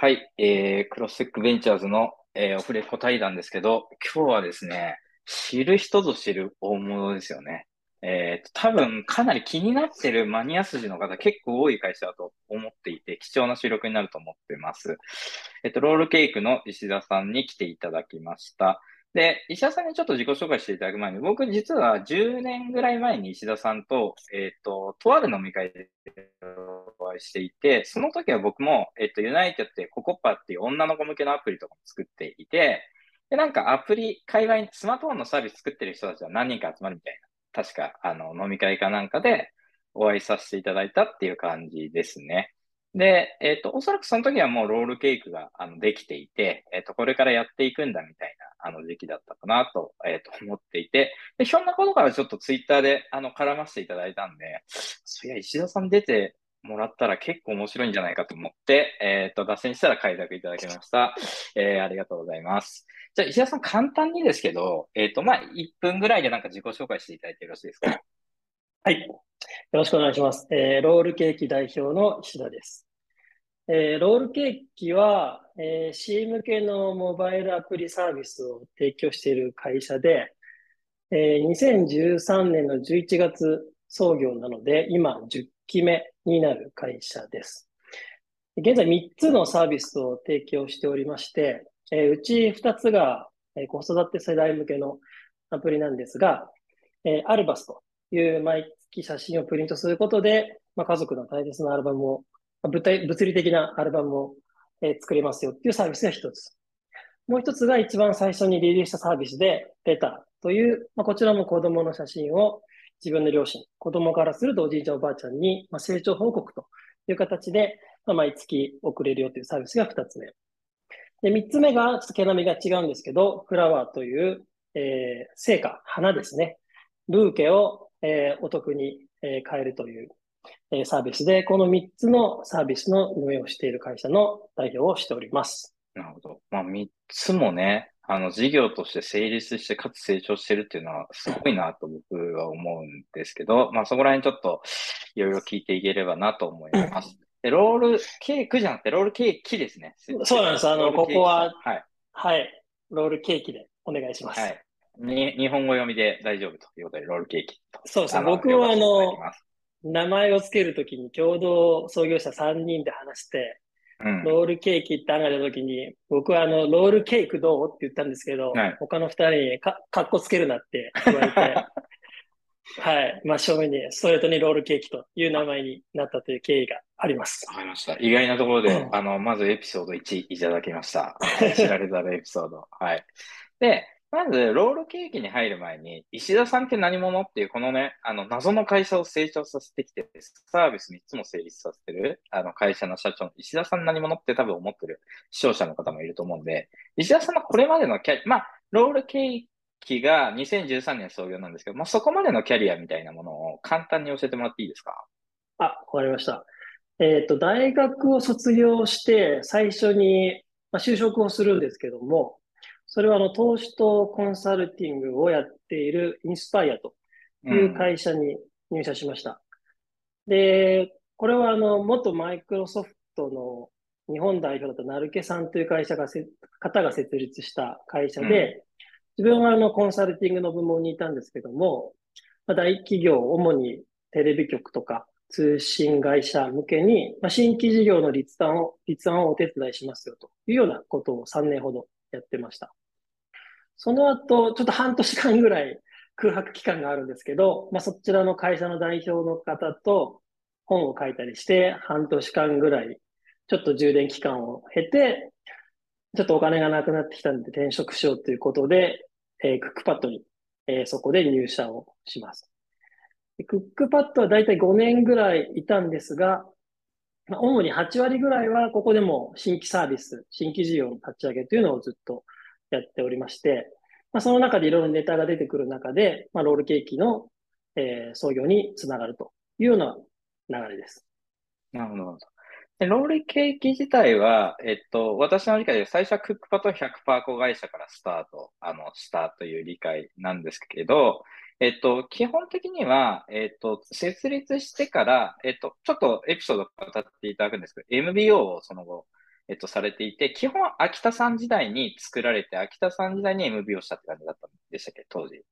はい、えー、クロステックベンチャーズの、えー、オフレコ対談ですけど、今日はですね、知る人ぞ知る大物ですよね。えー、多分かなり気になってるマニア筋の方結構多い会社だと思っていて、貴重な収録になると思ってます。えっと、ロールケークの石田さんに来ていただきました。で、石田さんにちょっと自己紹介していただく前に、僕実は10年ぐらい前に石田さんと、えっ、ー、と、とある飲み会でお会いしていて、その時は僕も、えっ、ー、と、ユナイテッドってココッパっていう女の子向けのアプリとかも作っていて、で、なんかアプリ、界隈にスマートフォンのサービス作ってる人たちは何人か集まるみたいな、確か、あの、飲み会かなんかでお会いさせていただいたっていう感じですね。で、えっ、ー、と、おそらくその時はもうロールケークがあのできていて、えっ、ー、と、これからやっていくんだみたいなあの時期だったかなと、えっ、ー、と、思っていて、で、ひょんなことからちょっとツイッターであの絡ませていただいたんで、そりゃ石田さん出てもらったら結構面白いんじゃないかと思って、えっ、と、脱線したら開拓いただきました。え、ありがとうございます。じゃあ、石田さん簡単にですけど、えっ、と、まあ、1分ぐらいでなんか自己紹介していただいてよろしいですか？はい。よろしくお願いします。えー、ロールケーキ代表の石田です。えー、ロールケーキは、えー、C 向けのモバイルアプリサービスを提供している会社で、えー、2013年の11月創業なので、今10期目になる会社です。現在3つのサービスを提供しておりまして、えー、うち2つが、えー、子育て世代向けのアプリなんですが、えー、アルバスという毎月写真をプリントすることで、まあ、家族の大切なアルバムを物体物理的なアルバムを、作れますよっていうサービスが一つ。もう一つが一番最初にリリースしたサービスで、レターという、まあ、こちらも子供の写真を自分の両親、子供からするとおじいちゃんおばあちゃんに、成長報告という形で、まあ、毎月送れるよというサービスが二つ目。で、三つ目が、ちょっと毛並みが違うんですけど、フラワーという、えー、成果、花ですね。ブーケを、えー、お得に、えー、買えるというえサービスで、この3つのサービスの運営をしている会社の代表をしております。なるほど。まあ、3つもね、あの、事業として成立して、かつ成長してるっていうのは、すごいなと僕は思うんですけど、まあ、そこら辺ちょっと、いろいろ聞いていければなと思います。で、ロールケークじゃなくて、ロールケーキですね。そうなんです。あの、ここは、はい。はい。ロールケーキでお願いします。はい。に、日本語読みで大丈夫ということで、ロールケーキそうですね。僕はあの、名前を付けるときに共同創業者3人で話して、うん、ロールケーキって考えたときに、僕はあの、ロールケークどうって言ったんですけど、はい、他の2人にか、かっこつけるなって言われて、はい。まあ、正面に、ストレートにロールケーキという名前になったという経緯があります。わかりました。意外なところで、うん、あの、まずエピソード1いただきました。知られざるエピソード。はい。で、まず、ロールケーキに入る前に、石田さんって何者っていう、このね、あの、謎の会社を成長させてきて、サービス3つも成立させてる、あの、会社の社長の石田さん何者って多分思ってる視聴者の方もいると思うんで、石田さんのこれまでのキャリア、まあ、ロールケーキが2013年創業なんですけど、まあ、そこまでのキャリアみたいなものを簡単に教えてもらっていいですか？あ、わかりました。えっ、ー、と、大学を卒業して、最初に、まあ、就職をするんですけども、それはあの投資とコンサルティングをやっているインスパイアという会社に入社しました。うん、で、これはあの元マイクロソフトの日本代表だった成毛さんという会社がせ、方が設立した会社で、うん、自分はあのコンサルティングの部門にいたんですけども、まあ、大企業、主にテレビ局とか通信会社向けに、まあ、新規事業の立案を、立案をお手伝いしますよというようなことを3年ほどやってました。その後、ちょっと半年間ぐらい 空白期間があるんですけど、まあ、そちらの会社の代表の方と本を書いたりして、半年間ぐらい、ちょっと充電期間を経て、ちょっとお金がなくなってきたんで転職しようということで、えー、クックパッドに、えー、そこで入社をします。クックパッドはだいたい5年ぐらいいたんですが、まあ、主に8割ぐらいはここでも新規サービス、新規事業の立ち上げというのをずっとやっておりまして、まあ、その中でいろいろネタが出てくる中で、まあ、ロールケーキの、えー、創業につながるというような流れです。なるほど。でロールケーキ自体は、えっと、私の理解で最初はクックパッド100%子会社からスタート、あの、したという理解なんですけど、えっと、基本的には、えっと、設立してから、えっと、ちょっとエピソードを語っていただくんですけど、MBO をその後、えっと、されていて、基本、秋田さん時代に作られて、秋田さん時代に MB をしたって感じだったんでしたっけ、当時。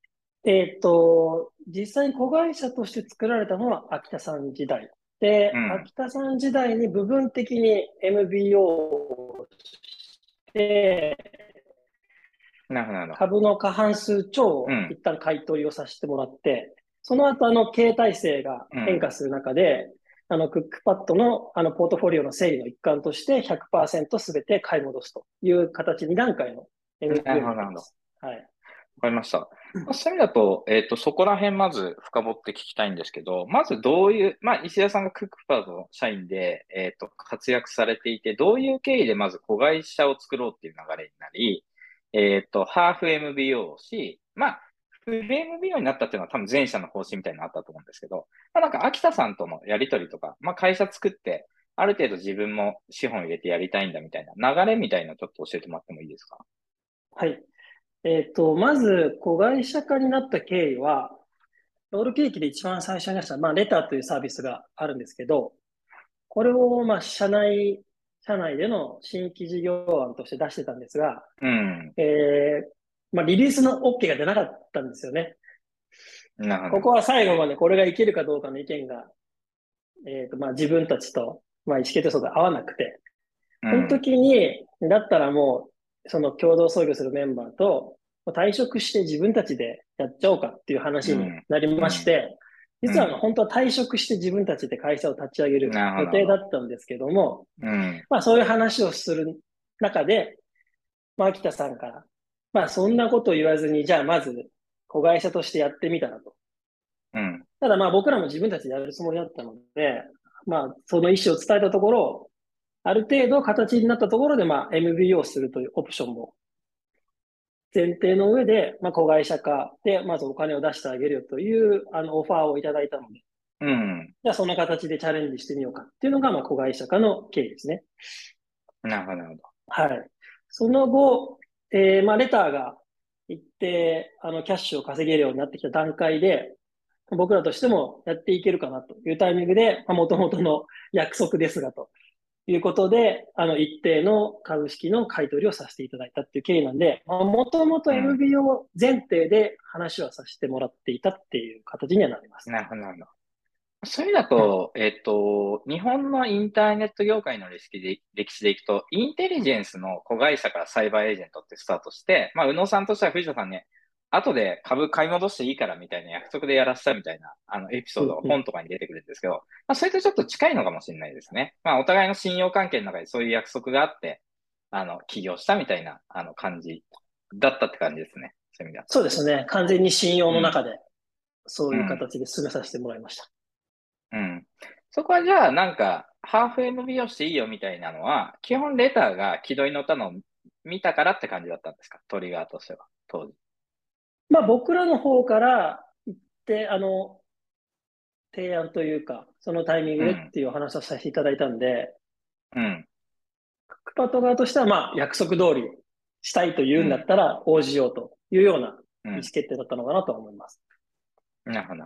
えっ、と、実際に子会社として作られたのは秋田さん時代。で、うん秋田さん時代に部分的に MBO をして、なるほど、なるほど。株の過半数超をうん一旦買い取りをさせてもらって、その後あの経営体制が変化する中で、あのクックパッドのあのポートフォリオの整理の一環として100%すべて買い戻すという形2段階のどになります。はい。わかりました。まあ、そういう意味だと、えっ、と、そこら辺まず深掘って聞きたいんですけど、まずどういう、まあ、石田さんがクックパッドの社員で、えっ、と、活躍されていて、どういう経緯でまず子会社を作ろうっていう流れになり、えっ、と、ハーフ MBO をし、まあ、フル MBO になったっていうのは多分前者の方針みたいなのあったと思うんですけど、まあ、なんか秋田さんとのやりとりとか、まあ、会社作って、ある程度自分も資本入れてやりたいんだみたいな流れみたいなちょっと教えてもらってもいいですか？はい。えっと、まず、子会社化になった経緯は、ロールケーキで一番最初に出した、まあ、レターというサービスがあるんですけど、これを、まあ、社内、社内での新規事業案として出してたんですが、うん。えーまあ、リリースの OK が出なかったんですよね。ここは最後までこれがいけるかどうかの意見が、えっと、まあ、自分たちと、まあ、意思決定層が合わなくて、うんその時に、だったらもう、その共同創業するメンバーと、退職して自分たちでやっちゃおうかっていう話になりまして、うん実はあの本当は退職して自分たちで会社を立ち上げる予定だったんですけども、うん。まあそういう話をする中で、まあ秋田さんから、まあそんなことを言わずに、じゃあまず子会社としてやってみたらと。うん。ただまあ僕らも自分たちでやるつもりだったので、まあその意思を伝えたところ、ある程度形になったところでまあ MBO をするというオプションも前提の上で、まあ子会社化でまずお金を出してあげるよというあのオファーをいただいたので、うん。じゃあその形でチャレンジしてみようかっていうのがまあ子会社化の経緯ですね。なるほど。はい。その後、えーまあ、レターが一定、あの、キャッシュを稼げるようになってきた段階で、僕らとしてもやっていけるかなというタイミングで、まあ、元々の約束ですが、ということで、あの、一定の株式の買い取りをさせていただいたっていう経緯なんで、まあ、もともと MBO 前提で話はさせてもらっていたっていう形にはなります。なるほど、なるほど。そういう意味だと、えっと、日本のインターネット業界の歴史で歴史でいくと、インテリジェンスの子会社からサイバーエージェントってスタートして、まあ、宇野さんとしては藤田さんね、後で株買い戻していいからみたいな約束でやらせたみたいな、あの、エピソードが本とかに出てくるんですけど、まあ、それとちょっと近いのかもしれないですね。まあ、お互いの信用関係の中でそういう約束があって、あの、起業したみたいな、あの、感じだったって感じですね。そういう。そうですね。完全に信用の中で、そういう形で進めさせてもらいました。うん。そこはじゃあ、なんか、ハーフ MBO していいよみたいなのは、基本レターが軌道に乗ったのを見たからって感じだったんですか？トリガーとしては、当時。まあ僕らの方から言って、あの、提案というか、そのタイミングでっていうお話をさせていただいたんで、うん。クックパッド側としては、まあ約束通りしたいと言うんだったら応じようというようなうん意思。決定だったのかなとは思います。なるほど。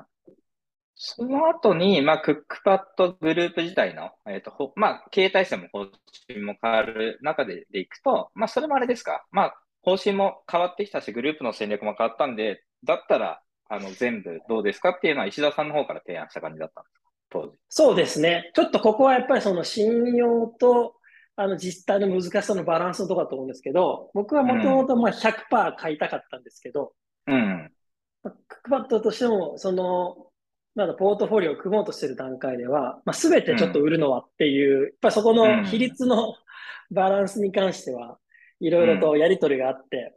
その後に、まあ、クックパッドグループ自体の、えっ、と、ほまあ、経営体制も方針も変わる中ででいくと、まあ、それもあれですか。まあ、方針も変わってきたし、グループの戦略も変わったんで、だったら、あの、全部どうですかっていうのは石田さんの方から提案した感じだったんですか？当時。そうですね。ちょっとここはやっぱりその信用と、あの実態の難しさのバランスのところだと思うんですけど、僕はもともとまあ100%買いたかったんですけど、うん。まあクックパッドとしても、その、まだポートフォリオを組もうとしている段階では、まあ、全てちょっと売るのはっていう、やっぱりそこの比率のバランスに関しては、いろいろとやりとりがあって、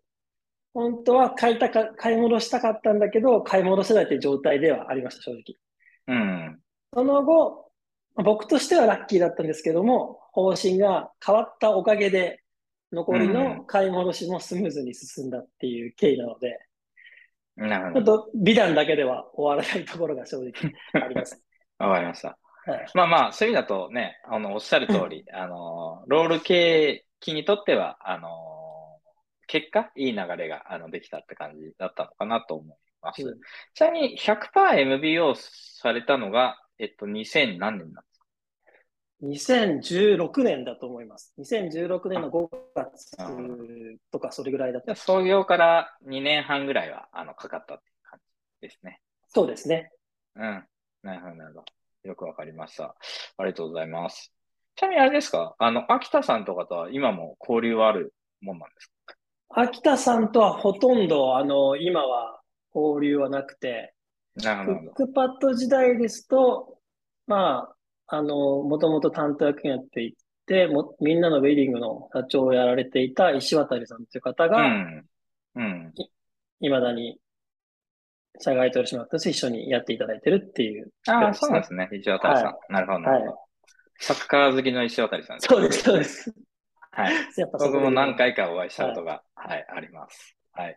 本当は買いたか、買い戻したかったんだけど、買い戻せないという状態ではありました、正直。うん。その後、まあ僕としてはラッキーだったんですけども、方針が変わったおかげで、残りの買い戻しもスムーズに進んだっていう経緯なので、ちょっなるほど。と美談だけでは終わらないところが正直あります。わかりました。はいまあまあ、そういう意味だとね、あの、おっしゃる通り、あの、ロール系機にとっては、あの、結果、いい流れが、あの、できたって感じだったのかなと思います。うんちなみに、100% MBO されたのが、えっと、2000何年なんですか？2016年だと思います。ます。2016年の5月とかそれぐらいだった。創業から2年半ぐらいはあのかかったっていう感じですね。そうですね。うん。なるほど、なるほど。よくわかりました。ありがとうございます。ちなみにあれですか？あの、秋田さんとかとは今も交流はあるもんなんですか？秋田さんとはほとんど、あの、今は交流はなくて、なるほど。クックパッド時代ですと、まあ、あの、もともと担当役員やっていて、もみんなのウェディングの社長をやられていた石渡さんという方が、うん。うん。いまだに社外取締役として一緒にやっていただいてるっていう、ね、ああ、そうなんですね。石渡さん。はい、なるほど、なるほど。はい、サッカー好きの石渡さんです、ね、そうです、そうです。はい。やっぱ僕も何回かお会いしたことが、はい、はい、あります。はい。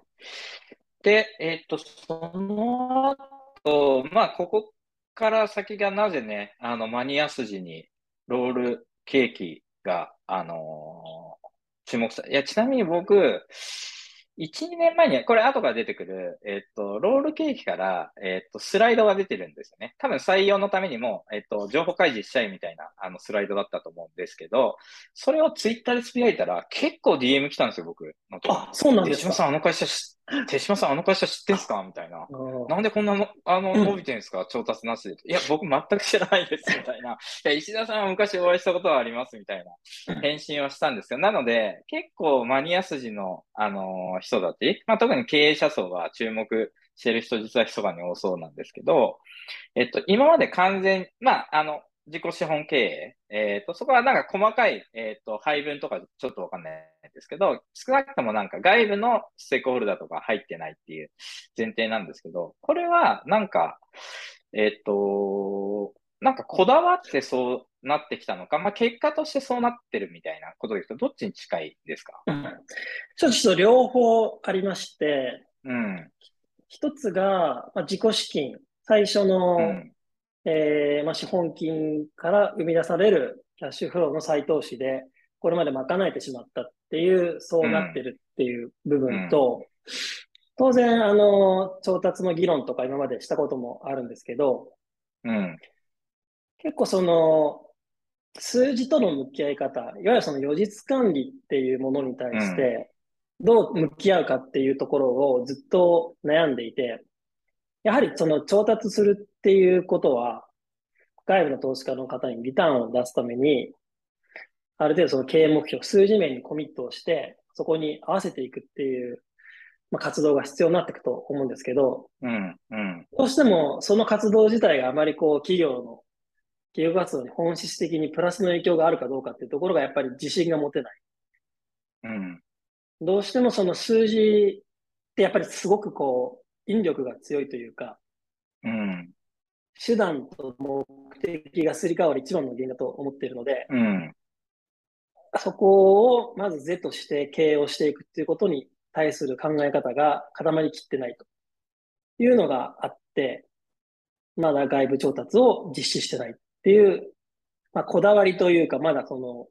で、えっ、と、その後、まあ、ここから先がなぜね、あの、マニア筋にロールケーキが、あのー、注目され、いや、ちなみに僕、1、2年前に、これ後から出てくる、えっと、ロールケーキから、えっと、スライドが出てるんですよね。多分採用のためにも、えっと、情報開示したいみたいな、あの、スライドだったと思うんですけど、それをツイッターでつぶやいたら、結構 DM 来たんですよ、僕のと。あ、そうなんですか？さん、あの会社 手島さん、あの会社知ってんすか？みたいな。なんでこんなの、あの、伸びてんすか、うん、調達なしで。いや、僕全く知らないです、みたいな。いや、石田さんは昔お会いしたことはあります、みたいな。返信をしたんですけど、なので、結構マニア筋の、あのー、人たち、まあ、特に経営者層が注目してる人、実は密かに多そうなんですけど、えっと、今まで完全、まあ、あの、自己資本経営。えっ、ー、と、そこはなんか細かい、えっ、ー、と、配分とかちょっとわかんないですけど、少なくともなんか外部のステークホルダーとか入ってないっていう前提なんですけど、これはなんか、えっ、ー、と、なんかこだわってそうなってきたのか、まあ、結果としてそうなってるみたいなことですと、どっちに近いですか、うん、ちょっと両方ありまして、うん。一つが、まあ、自己資金。最初の、うんえーまあ、資本金から生み出されるキャッシュフローの再投資で、これまで賄えてしまったっていう、そうなってるっていう部分と、うん、当然、あの、調達の議論とか今までしたこともあるんですけど、うん、結構その、数字との向き合い方、いわゆるその予実管理っていうものに対して、どう向き合うかっていうところをずっと悩んでいて、やはりその調達するっていうことは、外部の投資家の方にリターンを出すために、ある程度その経営目標、数字面にコミットをして、そこに合わせていくっていう、まあ、活動が必要になっていくと思うんですけど、うんうん、どうしてもその活動自体があまりこう企業の企業活動に本質的にプラスの影響があるかどうかっていうところがやっぱり自信が持てない。うん、どうしてもその数字ってやっぱりすごくこう、引力が強いというか、うん、手段と目的がすり替わる一番の原因だと思っているので、うん、そこをまず是として経営をしていくっていうことに対する考え方が固まりきってないというのがあって、まだ外部調達を実施してないっていう、まあ、こだわりというか、まだその、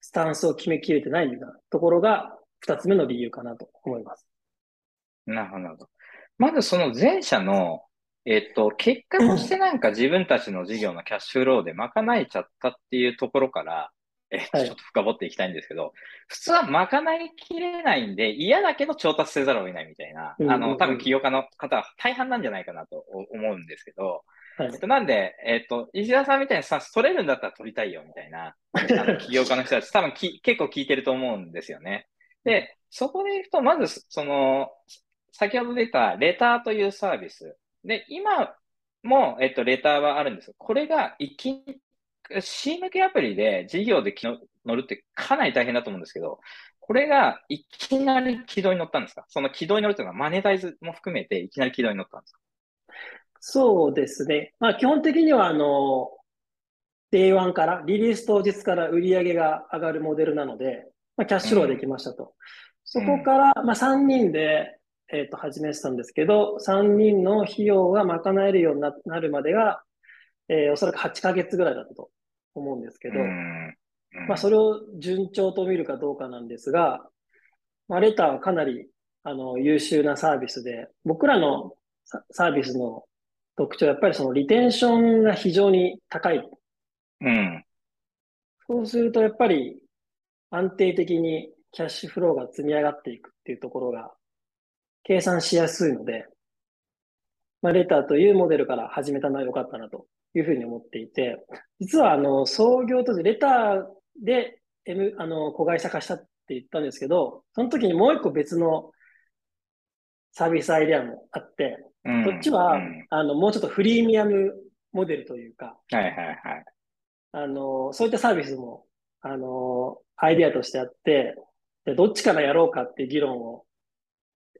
スタンスを決めきれてないようなところが二つ目の理由かなと思います。なるほど、なるほど。まずその前者の、えっと、結果としてなんか自分たちの事業のキャッシュフローで賄えちゃったっていうところから、えっと、ちょっと深掘っていきたいんですけど、はい、普通は賄いきれないんで嫌だけど調達せざるを得ないみたいな、あの、多分起業家の方は大半なんじゃないかなと思うんですけど、はい、えっと、なんで、えっと、石田さんみたいにさ、取れるんだったら取りたいよみたいな、あの 起業家の人たち多分き結構聞いてると思うんですよね。で、そこでいくと、まず、その、先ほど出たレターというサービス。で、今も、えっと、レターはあるんですこれが、一気に、C 向けアプリで事業で乗るってかなり大変だと思うんですけど、これがいきなり軌道に乗ったんですか？その軌道に乗るというのはマネタイズも含めていきなり軌道に乗ったんですか？そうですね。まあ基本的にはあの、Day1 から、リリース当日から売り上げが上がるモデルなので、まあ、キャッシュローできましたと。うん、そこから、まあ3人でえっ、ー、と、始めてたんですけど、3人の費用が賄えるようになるまでが、えー、おそらく8ヶ月ぐらいだったと思うんですけど、まあ、それを順調と見るかどうかなんですが、まあ、レターはかなり、あの、優秀なサービスで、僕らのサービスの特徴はやっぱりそのリテンションが非常に高い。うん。そうするとやっぱり安定的にキャッシュフローが積み上がっていくっていうところが計算しやすいので、まあ、レターというモデルから始めたのは良かったなというふうに思っていて、実はあの創業当時レターで、M、あの子会社化したって言ったんですけど、その時にもう一個別のサービスアイデアもあって、うん、こっちは、うん、あのもうちょっとフリーミアムモデルというか、はいはいはい。あの、そういったサービスも、あの、アイデアとしてあって、でどっちからやろうかっていう議論を、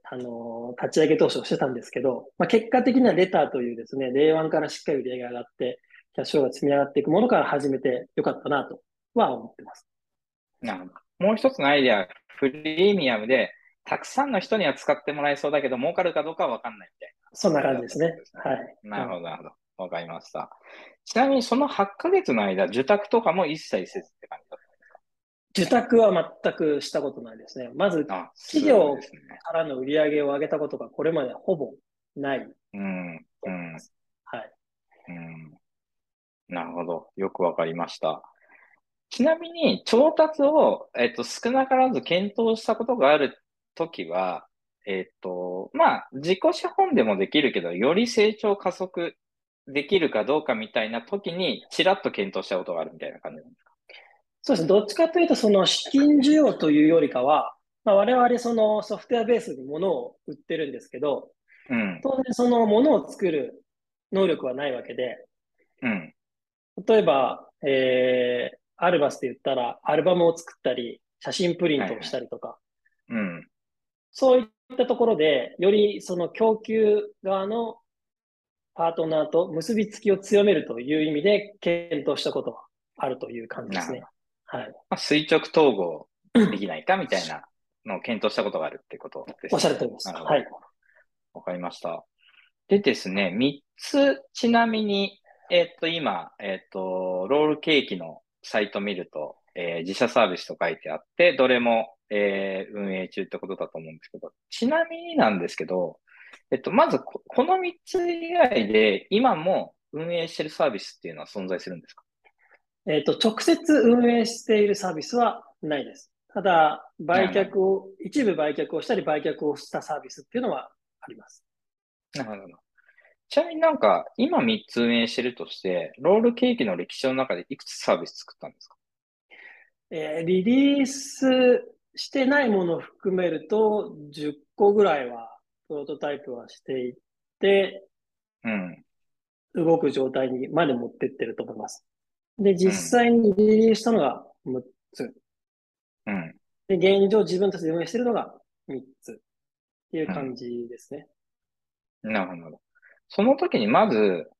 あの、立ち上げ当初してたんですけど、まあ、結果的にはレターというですね、令和からしっかり売り上げが上がって、キャッシュフローが積み上がっていくものから始めてよかったなとは思ってます。なるほど。もう一つのアイデア、フリーミアムで、たくさんの人には使ってもらえそうだけど、儲かるかどうかはわかんないみたいな。そんな感じですね。はい。なるほど、なるほど。わかりました。ちなみにその8ヶ月の間、受託とかも一切せずって感じだっ受託は全くしたことないですね。まず、企業からの売り上げを上げたことがこれまでほぼない。うん。うん。はい。うん。なるほど。よくわかりました。ちなみに、調達を、えっと、少なからず検討したことがあるときは、えっと、まあ、自己資本でもできるけど、より成長加速できるかどうかみたいな時に、ちらっと検討したことがあるみたいな感じなんですか？そうです。ね。どっちかというと、その資金需要というよりかは、まあ、我々そのソフトウェアベースに物を売ってるんですけど、うん、当然その物を作る能力はないわけで、うん、例えば、えー、アルバスで言ったら、アルバムを作ったり、写真プリントをしたりとか、はい、うん、そういったところで、よりその供給側のパートナーと結びつきを強めるという意味で検討したことはあるという感じですね。はい。まあ、垂直統合できないかみたいなのを検討したことがあるってことです、ね、おっしゃるとおります。はい。わかりました。でですね、3つ、ちなみに、えっ、と、今、えっ、と、ロールケーキのサイト見ると、えー、自社サービスと書いてあって、どれも、えー、運営中ってことだと思うんですけど、ちなみになんですけど、えっと、まずこ、この3つ以外で、今も運営しているサービスっていうのは存在するんですか？えっと、直接運営しているサービスはないです。ただ、売却を、一部売却をしたり、売却をしたサービスっていうのはあります。なるほど。ちなみになんか、今3つ運営してるとして、ロールケーキの歴史の中でいくつサービス作ったんですか？えー、リリースしてないものを含めると、10個ぐらいはプロトタイプはしていって、うん。動く状態にまで持ってってると思います。で、実際にリリースしたのが6つ。うん。で、現状自分たちで運営してるのが3つっていう感じですね。うん、なるほど。その時にまず、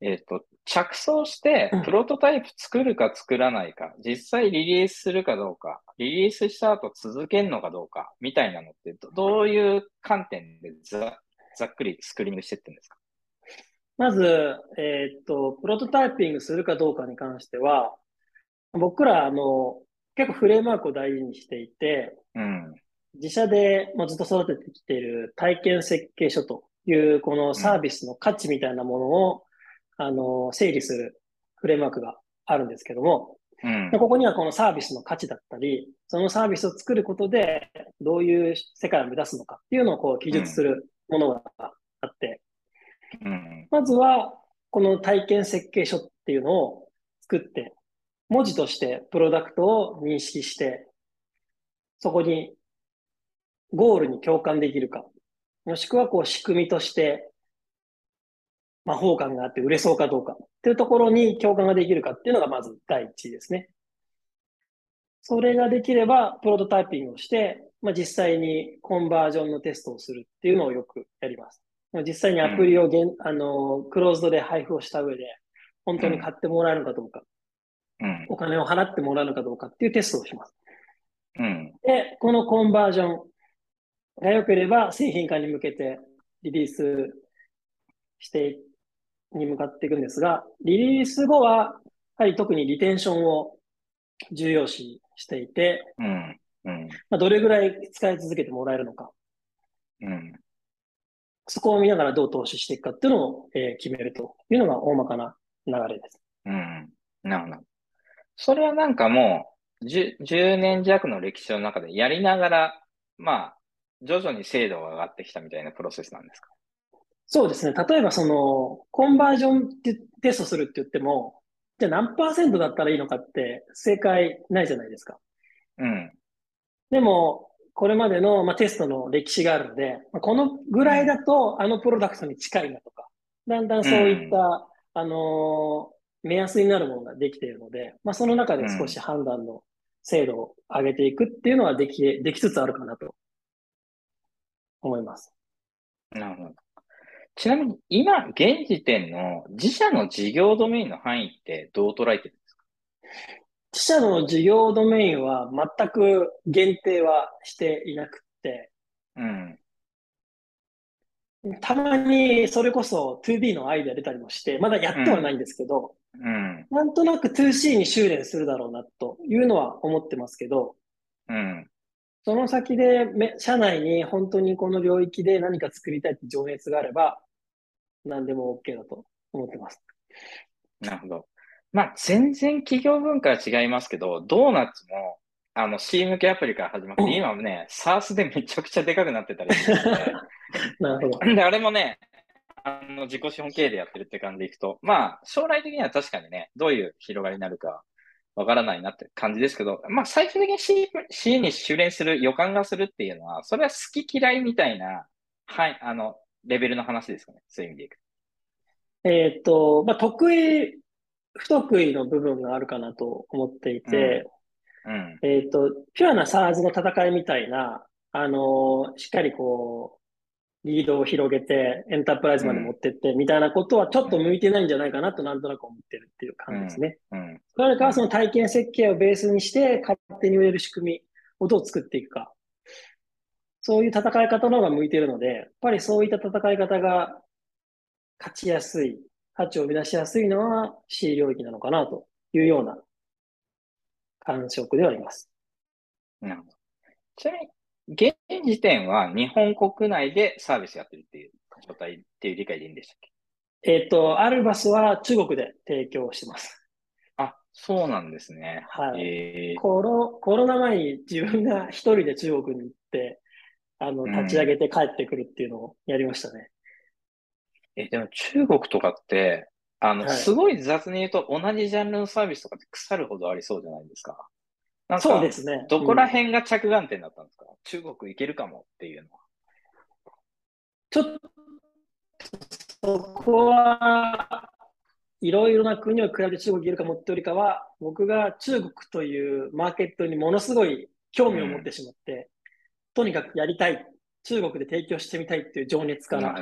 えっ、ー、と、着想して、プロトタイプ作るか作らないか、実際リリースするかどうか、リリースした後続けるのかどうか、みたいなのってど、どういう観点でざざっくりスクリーニングしてってんですか？まず、えー、っと、プロトタイピングするかどうかに関しては、僕ら、あの、結構フレームワークを大事にしていて、うん、自社でもずっと育ててきている体験設計書というこのサービスの価値みたいなものをあの、整理するフレームワークがあるんですけども、うん、ここにはこのサービスの価値だったり、そのサービスを作ることでどういう世界を目指すのかっていうのをこう記述するものがあって、うん、まずはこの体験設計書っていうのを作って、文字としてプロダクトを認識して、そこにゴールに共感できるか、もしくはこう仕組みとして魔法感があって売れそうかどうかっていうところに共感ができるかっていうのがまず第一ですね。それができれば、プロトタイピングをして、まあ、実際にコンバージョンのテストをするっていうのをよくやります。実際にアプリをげん、あの、クローズドで配布をした上で、本当に買ってもらえるのかどうか、うん、お金を払ってもらうのかどうかっていうテストをします。うん、で、このコンバージョンが良ければ製品化に向けてリリースしてに向かっていくんですが、リリース後は、はい、特にリテンションを重要視していて、うん。うん。まあ、どれぐらい使い続けてもらえるのか、うん、そこを見ながらどう投資していくかっていうのを、えー、決めるというのが大まかな流れです。うん、なるほど。それはなんかもう10、10年弱の歴史の中でやりながら、まあ、徐々に精度が上がってきたみたいなプロセスなんですか？そうですね。例えばその、コンバージョンテストするって言っても、じゃあ何パーセントだったらいいのかって正解ないじゃないですか。うん。でも、これまでの、まあ、テストの歴史があるので、まあ、このぐらいだとあのプロダクトに近いなとか、だんだんそういった、うん、あのー、目安になるものができているので、まあ、その中で少し判断の精度を上げていくっていうのはでき、できつつあるかなと思います。なるほど。ちなみに今、現時点の自社の事業ドメインの範囲ってどう捉えてるんですか？自社の事業ドメインは全く限定はしていなくて、うん。たまにそれこそ 2B のアイデア出たりもして、まだやってはないんですけど、うん、なんとなく 2C に修練するだろうなというのは思ってますけど、うん、その先でめ、社内に本当にこの領域で何か作りたいって情熱があれば、何でも OK だと思ってます。なるほど。まあ、全然企業文化は違いますけど、ドーナツも、あの、C 向けアプリから始まって、今もね、SARS でめちゃくちゃでかくなってたりして、なるほど。で、あれもね、あの、自己資本経営でやってるって感じでいくと、まあ、将来的には確かにね、どういう広がりになるかわからないなって感じですけど、まあ、最終的に C, C に修練する予感がするっていうのは、それは好き嫌いみたいな、はい、あの、レベルの話ですかね。そういう意味でいく。えっと、まあ、得意、不得意の部分があるかなと思っていて、うん、うん、えっと、ピュアな SARS の戦いみたいな、あのしっかりこう、リードを広げて、エンタープライズまで持ってって、みたいなことはちょっと向いてないんじゃないかなとなんとなく思ってるっていう感じですね。うん。それからその体験設計をベースにして、勝手に売れる仕組みをどう作っていくか。そういう戦い方の方が向いてるので、やっぱりそういった戦い方が勝ちやすい、価値を生み出しやすいのは C 領域なのかなというような感触ではあります。なるほど。ちなみに、現時点は日本国内でサービスやってるっていう状態っていう理解でいいんでしたっけ？えっ、と、アルバスは中国で提供してます。あ、そうなんですね。はい。えー、コロコロナ前に自分が一人で中国に行って、あの、立ち上げて帰ってくるっていうのをやりましたね。うん、え、でも中国とかって、あの、はい、すごい雑に言うと同じジャンルのサービスとかって腐るほどありそうじゃないですか。なんか、そうですね。どこら辺が着眼点だったんですか、うん、中国行けるかもっていうのは。ちょっと、そこは、いろいろな国を比べて中国行けるかもってよりかは、僕が中国というマーケットにものすごい興味を持ってしまって、うん、とにかくやりたい、中国で提供してみたいっていう情熱から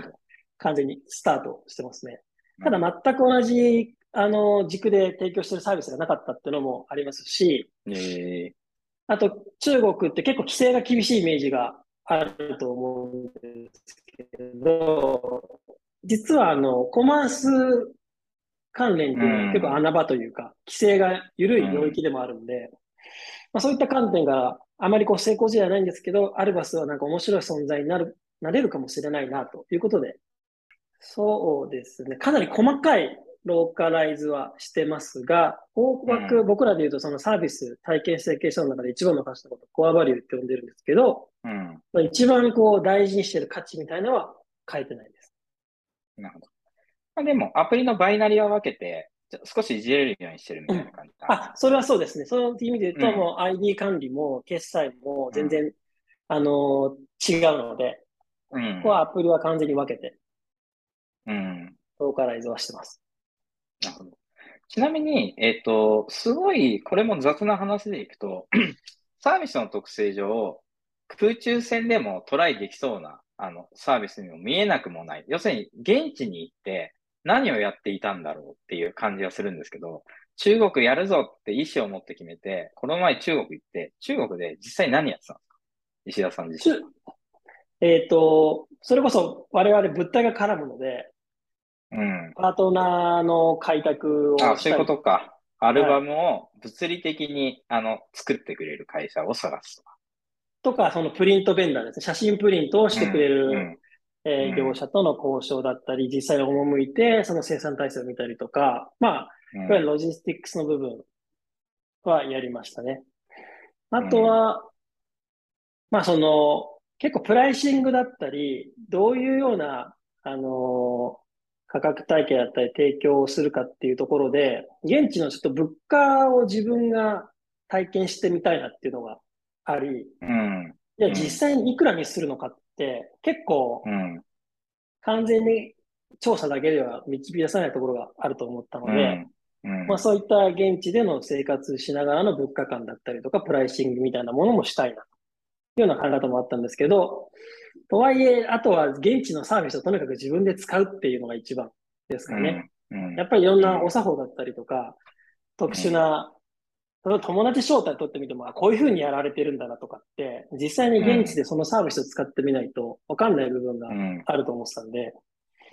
完全にスタートしてますね。ただ全く同じあの、軸で提供してるサービスがなかったっていうのもありますし、えー、あと、中国って結構規制が厳しいイメージがあると思うんですけど、実はあの、コマース関連っていうのは結構穴場というか、規制が緩い領域でもあるんで、まあ、そういった観点があまりこう成功事例はないんですけど、アルバスはなんか面白い存在になる、なれるかもしれないなということで、そうですね。かなり細かいローカライズはしてますが、大枠、うん、僕らで言うとそのサービス体験設計書の中で一番の価値のこと、コアバリューって呼んでるんですけど、うん、まあ、一番こう大事にしてる価値みたいなのは書いてないです。なるほど。まあ、でも、アプリのバイナリは分けて、少しいじれるようにしてるみたいな感じ、うん、あ、それはそうですね。そういう意味で言うと、もう ID 管理も決済も全然、あのー、違うので、うん、ここはアプリは完全に分けて、うん。ローカライズはしてます。なるほど。ちなみに、えっ、ー、と、すごい、これも雑な話でいくと、サービスの特性上、空中戦でもトライできそうな、あの、サービスにも見えなくもない。要するに、現地に行って何をやっていたんだろうっていう感じがするんですけど、中国やるぞって意思を持って決めて、この前中国行って、中国で実際何やってたんですか？石田さん自身。えっ、ー、と、それこそ我々物体が絡むので、うん。パートナーの開拓をあ、そういうことか。アルバムを物理的に、はい、あの作ってくれる会社を探すとか。とか、そのプリントベンダーですね。写真プリントをしてくれる、うんうんえー、業者との交渉だったり、実際に赴いて、その生産体制を見たりとか、まあ、いわゆるロジスティックスの部分はやりましたね。あとは、まあその、結構プライシングだったり、どういうような、あの価格体系だったり提供をするかっていうところで、現地のちょっと物価を自分が体験してみたいなっていうのがあり、うん。実際にいくらにするのかって結構、完全に調査だけでは導き出さないところがあると思ったので、うん。まあ、そういった現地での生活しながらの物価感だったりとか、プライシングみたいなものもしたいな、とような考え方もあったんですけど、とはいえ、あとは現地のサービスをとにかく自分で使うっていうのが一番ですかね。うんうん、やっぱりいろんなお作法だったりとか、特殊な、例えば友達招待取ってみても、こういうふうにやられてるんだなとかって、実際に現地でそのサービスを使ってみないとわかんない部分があると思ってたんで、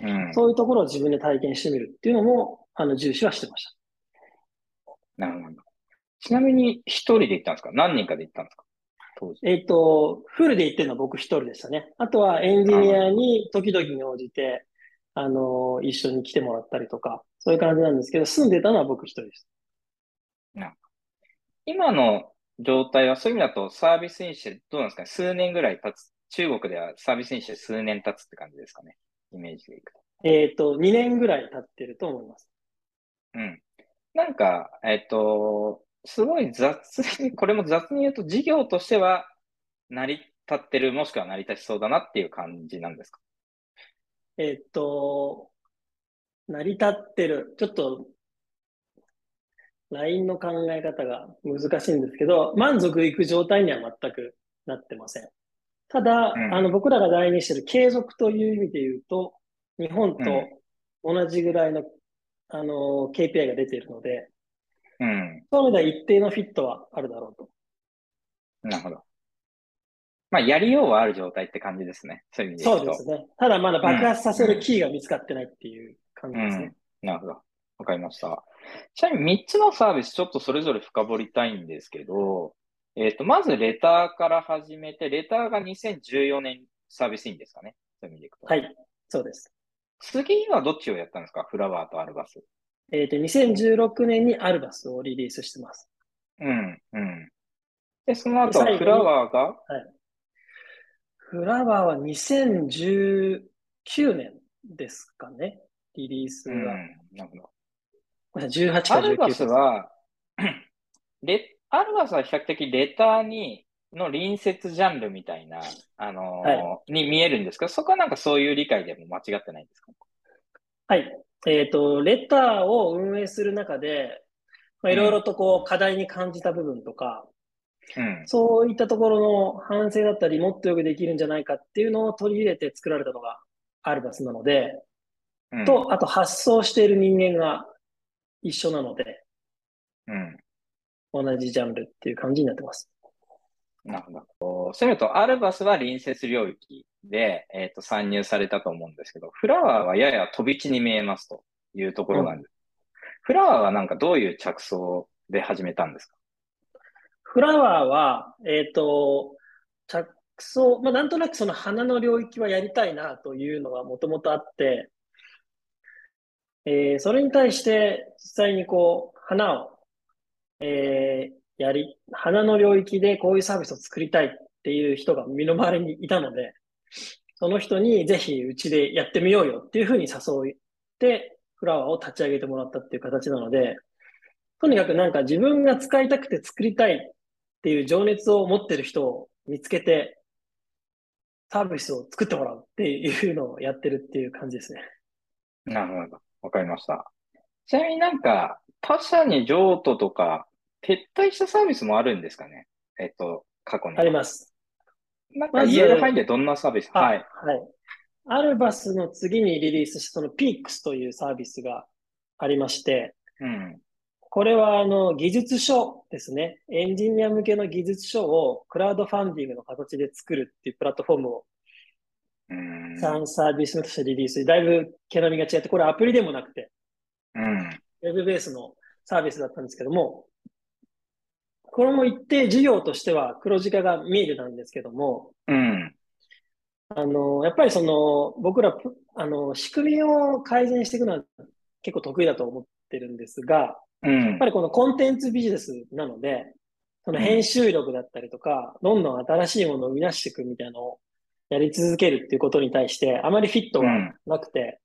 うん、そういうところを自分で体験してみるっていうのも、あの、重視はしてました。なるほど。ちなみに一人で行ったんですか？何人かで行ったんですか？当時。えっ、と、フルで行ってるのは僕一人でしたね。あとはエンジニアに時々に応じて、あの、一緒に来てもらったりとか、そういう感じなんですけど、住んでたのは僕一人です。な今の状態はそういう意味だとサービスインしてどうなんですかね？数年ぐらい経つ。中国ではサービスインして数年経つって感じですかね？イメージでいくと。えっ、と、2年ぐらい経ってると思います。うん。なんか、えっ、と、すごい雑に、これも雑に言うと、事業としては成り立ってる、もしくは成り立ちそうだなっていう感じなんですか？えっと、成り立ってる。ちょっと、LINE の考え方が難しいんですけど、満足いく状態には全くなってません。ただ、うん、あの、僕らが大にしてる継続という意味で言うと、日本と同じぐらいの、うん、あの、KPI が出ているので、うん。そういう意味では一定のフィットはあるだろうと。なるほど。まあ、やりようはある状態って感じですね。そういう意味でそうですね。ただまだ爆発させるキーが見つかってないっていう感じですね。うん、なるほど。わかりました。ちなみに3つのサービスちょっとそれぞれ深掘りたいんですけど、えっ、ー、と、まずレターから始めて、レターが2014年サービスいいんですかね？そういう意味でいくと。はい、そうです。次はどっちをやったんですか？フラワーとアルバス。えっ、ー、と、2016年にアルバスをリリースしてます。うん、うん。で、その後、フラワーが？はい。フラワーは2019年ですかね。リリースが。うん、なるほど。18か19アルバスは、レ、アルバスは比較的レターに、の隣接ジャンルみたいな、あのーはい、に見えるんですけど、そこはなんかそういう理解でも間違ってないんですか？はい。えっ、ー、と、レターを運営する中で、まあ、いろいろとこう課題に感じた部分とか、うん、そういったところの反省だったり、もっとよくできるんじゃないかっていうのを取り入れて作られたのがアルバスなので、うん、と、あと発想している人間が一緒なので、うん、同じジャンルっていう感じになってます。なるほど。そういうと、アルバスは隣接領域で、えっ、ー、と、参入されたと思うんですけど、フラワーはやや飛び地に見えますというところなんです。うん、フラワーはなんかどういう着想で始めたんですか？フラワーは、えっ、ー、と、着想、まあ、なんとなくその花の領域はやりたいなというのがもともとあって、えー、それに対して実際にこう、花を、えー、やり、花の領域でこういうサービスを作りたいっていう人が身の回りにいたので、その人にぜひうちでやってみようよっていうふうに誘って、フラワーを立ち上げてもらったっていう形なので、とにかくなんか自分が使いたくて作りたいっていう情熱を持ってる人を見つけて、サービスを作ってもらうっていうのをやってるっていう感じですね。なるほど。わかりました。ちなみになんか、他社に譲渡とか、撤退したサービスもあるんですかね？えっと、過去に。あります。なんか言える範囲でどんなサービス、はい。はい。アルバスの次にリリースしたそのピークスというサービスがありまして、うん。これはあの技術書ですね。エンジニア向けの技術書をクラウドファンディングの形で作るっていうプラットフォームを3サービス目としてリリース。だいぶ毛並みが違って、これアプリでもなくて、うん、ウェブベースのサービスだったんですけども、これも一定事業としては黒字化が見えるなんですけども、うん、あの、やっぱりその、僕ら、あの、仕組みを改善していくのは結構得意だと思ってるんですが、うんやっぱ。りこのコンテンツビジネスなので、その編集力だったりとか、どんどん新しいものを生み出していくみたいなのをやり続けるっていうことに対して、あまりフィットがなくて、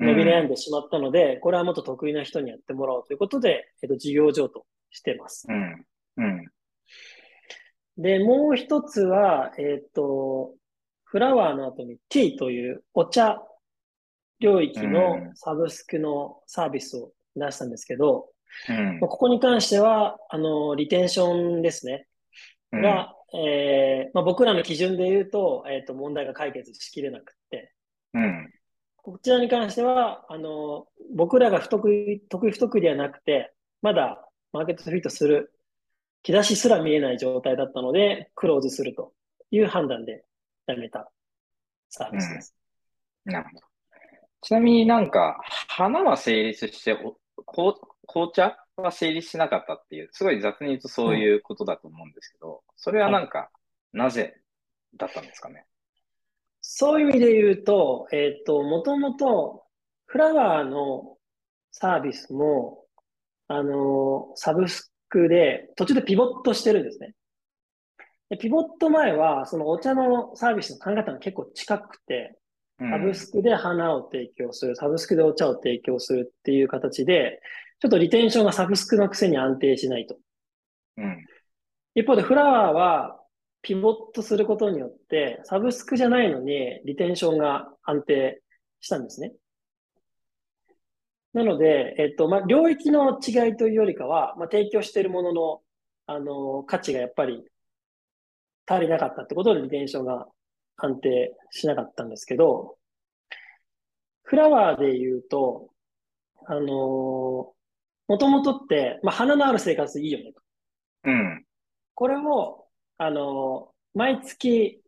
伸び悩んでしまったので、これはもっと得意な人にやってもらおうということで、えっと、事業譲渡してます。うん。うん。で、もう一つは、えっと、フラワーの後に T というお茶領域のサブスクのサービスを出したんですけど、うん。ここに関しては、あの、リテンションですね。うんが、えーまあ、僕らの基準で言うと、えっと、問題が解決しきれなくって、うん。こちらに関しては、あの、僕らが不得意、得意不得意ではなくて、まだマーケットフィットする兆しすら見えない状態だったので、クローズするという判断でやめたサービスです。なるほど。ちなみになんか、花は成立して、お紅紅茶は成立しなかったっていう、すごい雑に言うとそういうことだと思うんですけど、それはなんか、なぜだったんですかね？そういう意味で言うと、えっと、もともと、フラワーのサービスも、あの、サブスクで、途中でピボットしてるんですね。でピボット前は、そのお茶のサービスの考え方が結構近くて、うんサブスクで花を提供する、サブスクでお茶を提供するっていう形で、ちょっとリテンションがサブスクのくせに安定しないと。うん。一方でフラワーはピボットすることによって、サブスクじゃないのにリテンションが安定したんですね。なので、えっと、まあ、領域の違いというよりかは、まあ、提供しているものの、あの、価値がやっぱり足りなかったってことでリテンションが安定しなかったんですけど、フラワーで言うと、あのもともとって、まあ、花のある生活いいよねと。うん。これを、あの、毎月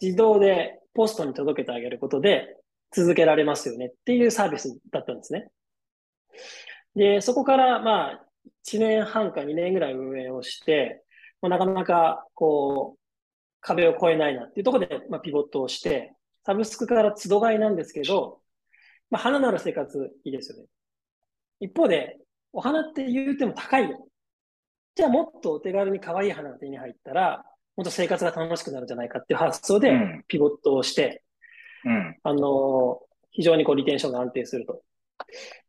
自動でポストに届けてあげることで続けられますよねっていうサービスだったんですね。で、そこからまあ、1年半か2年ぐらい運営をして、まあ、なかなかこう、壁を越えないなっていうところで、まあ、ピボットをして、サブスクから都度買いなんですけど、まあ、花のある生活いいですよね。一方で、お花って言うても高いよ。じゃあもっとお手軽に可愛い花が手に入ったら、もっと生活が楽しくなるんじゃないかっていう発想でうんピボットをして、うん。あの非常にこうリテンションが安定すると。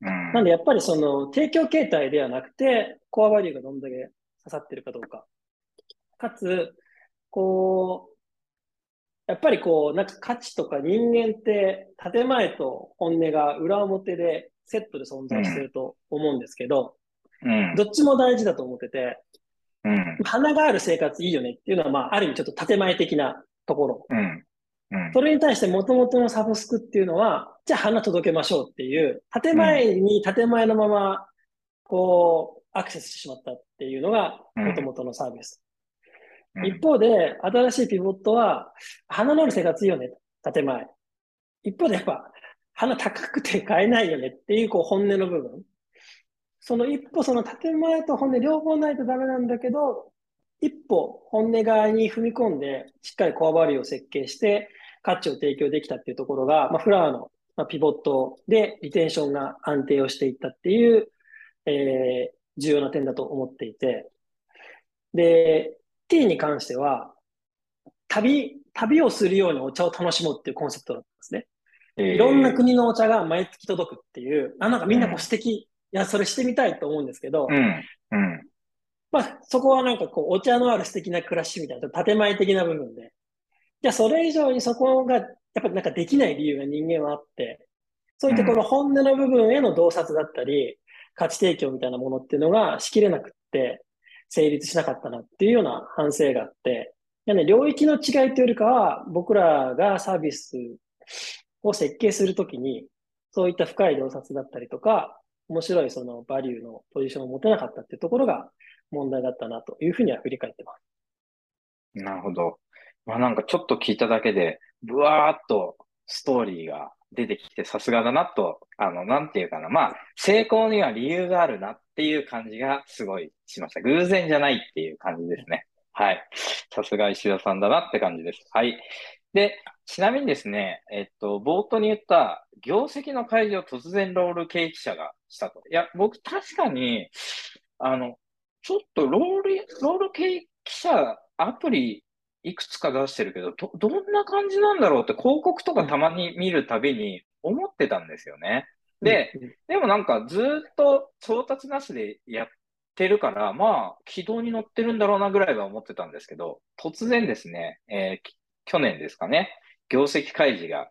うん。なんでやっぱりその提供形態ではなくて、コアバリューがどんだけ刺さってるかどうか。かつ、こう、やっぱりこう、なんか価値とか人間って建前と本音が裏表でセットで存在してると思うんですけど、うん。どっちも大事だと思ってて、うん。花がある生活いいよねっていうのは、まあ、ある意味ちょっと建前的なところ。うん。うん。それに対して元々のサブスクっていうのは、じゃあ花届けましょうっていう、建前に建前のまま、こう、アクセスしてしまったっていうのがうん元々のサービス。うん一方で、新しいピボットは、花のある生活いいよね、建前。一方でやっぱ、花高くて買えないよねっていう、こう、本音の部分。その一歩、その建前と本音両方ないとダメなんだけど、一歩、本音側に踏み込んで、しっかりコアバリューを設計して、価値を提供できたっていうところが、まあ、フラワーの、まあ、ピボットでリテンションが安定をしていったっていう、えー、重要な点だと思っていて、で、T に関しては、旅、旅をするようにお茶を楽しもうっていうコンセプトだったんですね。いろんな国のお茶が毎月届くっていう、あ、なんかみんなこう素敵、いや、それしてみたいと思うんですけど、うん。うん。まあ、そこはなんかこう、お茶のある素敵な暮らしみたいな、建前的な部分で。じゃあ、それ以上にそこが、やっぱりなんかできない理由が人間はあって、そういったこの本音の部分への洞察だったり、価値提供みたいなものっていうのがしきれなくって、成立しなかったなっていうような反省があって、やね、領域の違いというよりかは、僕らがサービスを設計するときに、そういった深い洞察だったりとか、面白いそのバリューのポジションを持てなかったっていうところが問題だったなというふうには振り返ってます。なるほど。まあなんかちょっと聞いただけで、ブワーっとストーリーが出てきてさすがだなと、あの、なんていうかな。まあ、成功には理由があるなっていう感じがすごいしました。偶然じゃないっていう感じですね。はい。さすが石田さんだなって感じです。はい。で、ちなみにですね、えっと、冒頭に言った業績の開示を突然ロール系記者がしたと。いや、僕確かに、あの、ちょっとロール、ロール系記者アプリいくつか出してるけど、ど、どんな感じなんだろうって広告とかたまに見るたびに思ってたんですよね。で、でもなんかずっと調達なしでやってるから、まあ、軌道に乗ってるんだろうなぐらいは思ってたんですけど、突然ですね、えー、去年ですかね、業績開示が、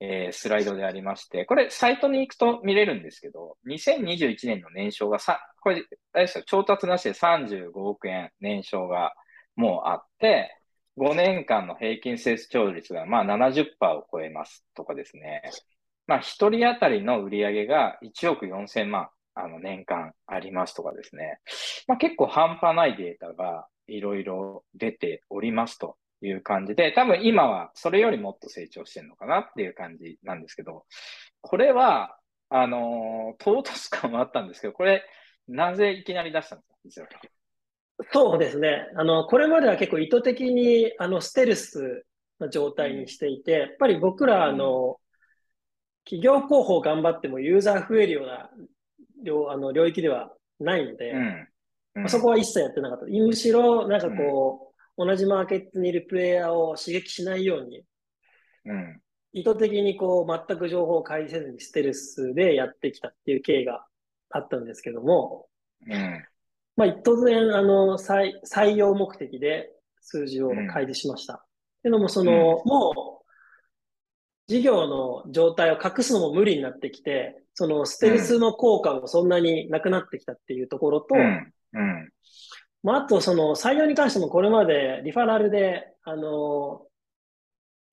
えー、スライドでありまして、これサイトに行くと見れるんですけど、2021年の年商がさ、これ、あれですよ、調達なしで35億円年商がもうあって、5年間の平均成長率がまあ70%を超えますとかですね。まあ、1人当たりの売り上げが1億4000万、あの、年間ありますとかですね。まあ、結構半端ないデータがいろいろ出ておりますという感じで、多分今はそれよりもっと成長してるのかなっていう感じなんですけど、これは、あのー、唐突感はあったんですけど、これ、なぜいきなり出したんですか？そうですね。あの、これまでは結構意図的に、あの、ステルスの状態にしていて、やっぱり僕ら、あの、企業広報頑張ってもユーザー増えるような領あの領域ではないので、うん。うん、そこは一切やってなかった。むしろ、なんかこう、うん、同じマーケットにいるプレイヤーを刺激しないように、意図的にこう、全く情報を開示せずにステルスでやってきたっていう経緯があったんですけども、まあ、突然、あの、採用目的で数字を開示しました。っていうのも、その、もう、事業の状態を隠すのも無理になってきて、そのステルスの効果もそんなになくなってきたっていうところと、うん、うん、まあ、あとその採用に関してもこれまでリファラルで、あの、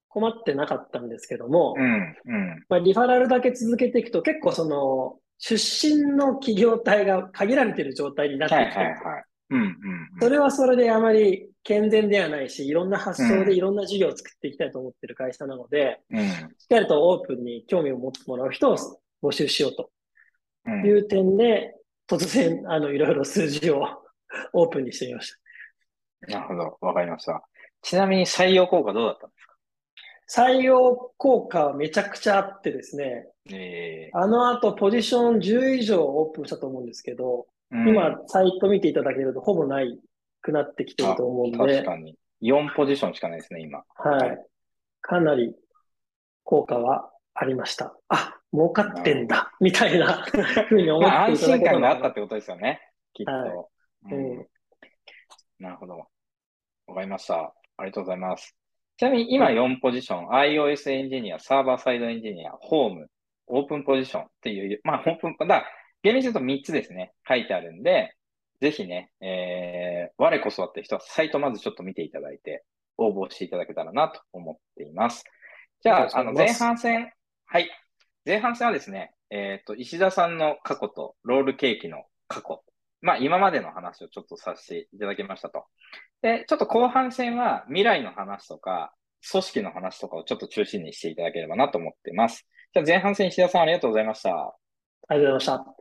困ってなかったんですけども、うん。うん。まあ、リファラルだけ続けていくと結構その出身の企業体が限られている状態になってきて、はいはいはいうんうん、それはそれであまり健全ではないし、いろんな発想でいろんな事業を作っていきたいと思ってる会社なので、うん、しっかりとオープンに興味を持ってもらう人を募集しようという点で、突然、あの、いろいろ数字をオープンにしてみました。なるほど。わかりました。ちなみに採用効果どうだったんですか？採用効果はめちゃくちゃあってですね、えー、あの後ポジション10以上オープンしたと思うんですけど、うん、今サイト見ていただけるとほぼないくなってきてると思うんで。確かに。4ポジションしかないですね、今。はい。かなり効果はありました。あ、儲かってんだ、みたいな ふうに思っていただけた、まあ、安心感があったってことですよね、きっと。はいうん、なるほど。わかりました。ありがとうございます。ちなみに今4ポジション、iOS エンジニア、サーバーサイドエンジニア、ホーム、オープンポジションっていう、まあ、オープン、だ厳密に言うと3つですね、書いてあるんで、ぜひね、えー、我こそはって人はサイトまずちょっと見ていただいて、応募していただけたらなと思っています。じゃあ、あの、前半戦、はい。前半戦はですね、えっ、ー、と、石田さんの過去とロールケーキの過去。まあ、今までの話をちょっとさせていただきましたと。で、ちょっと後半戦は未来の話とか、組織の話とかをちょっと中心にしていただければなと思っています。じゃあ前半戦石田さんありがとうございました。ありがとうございました。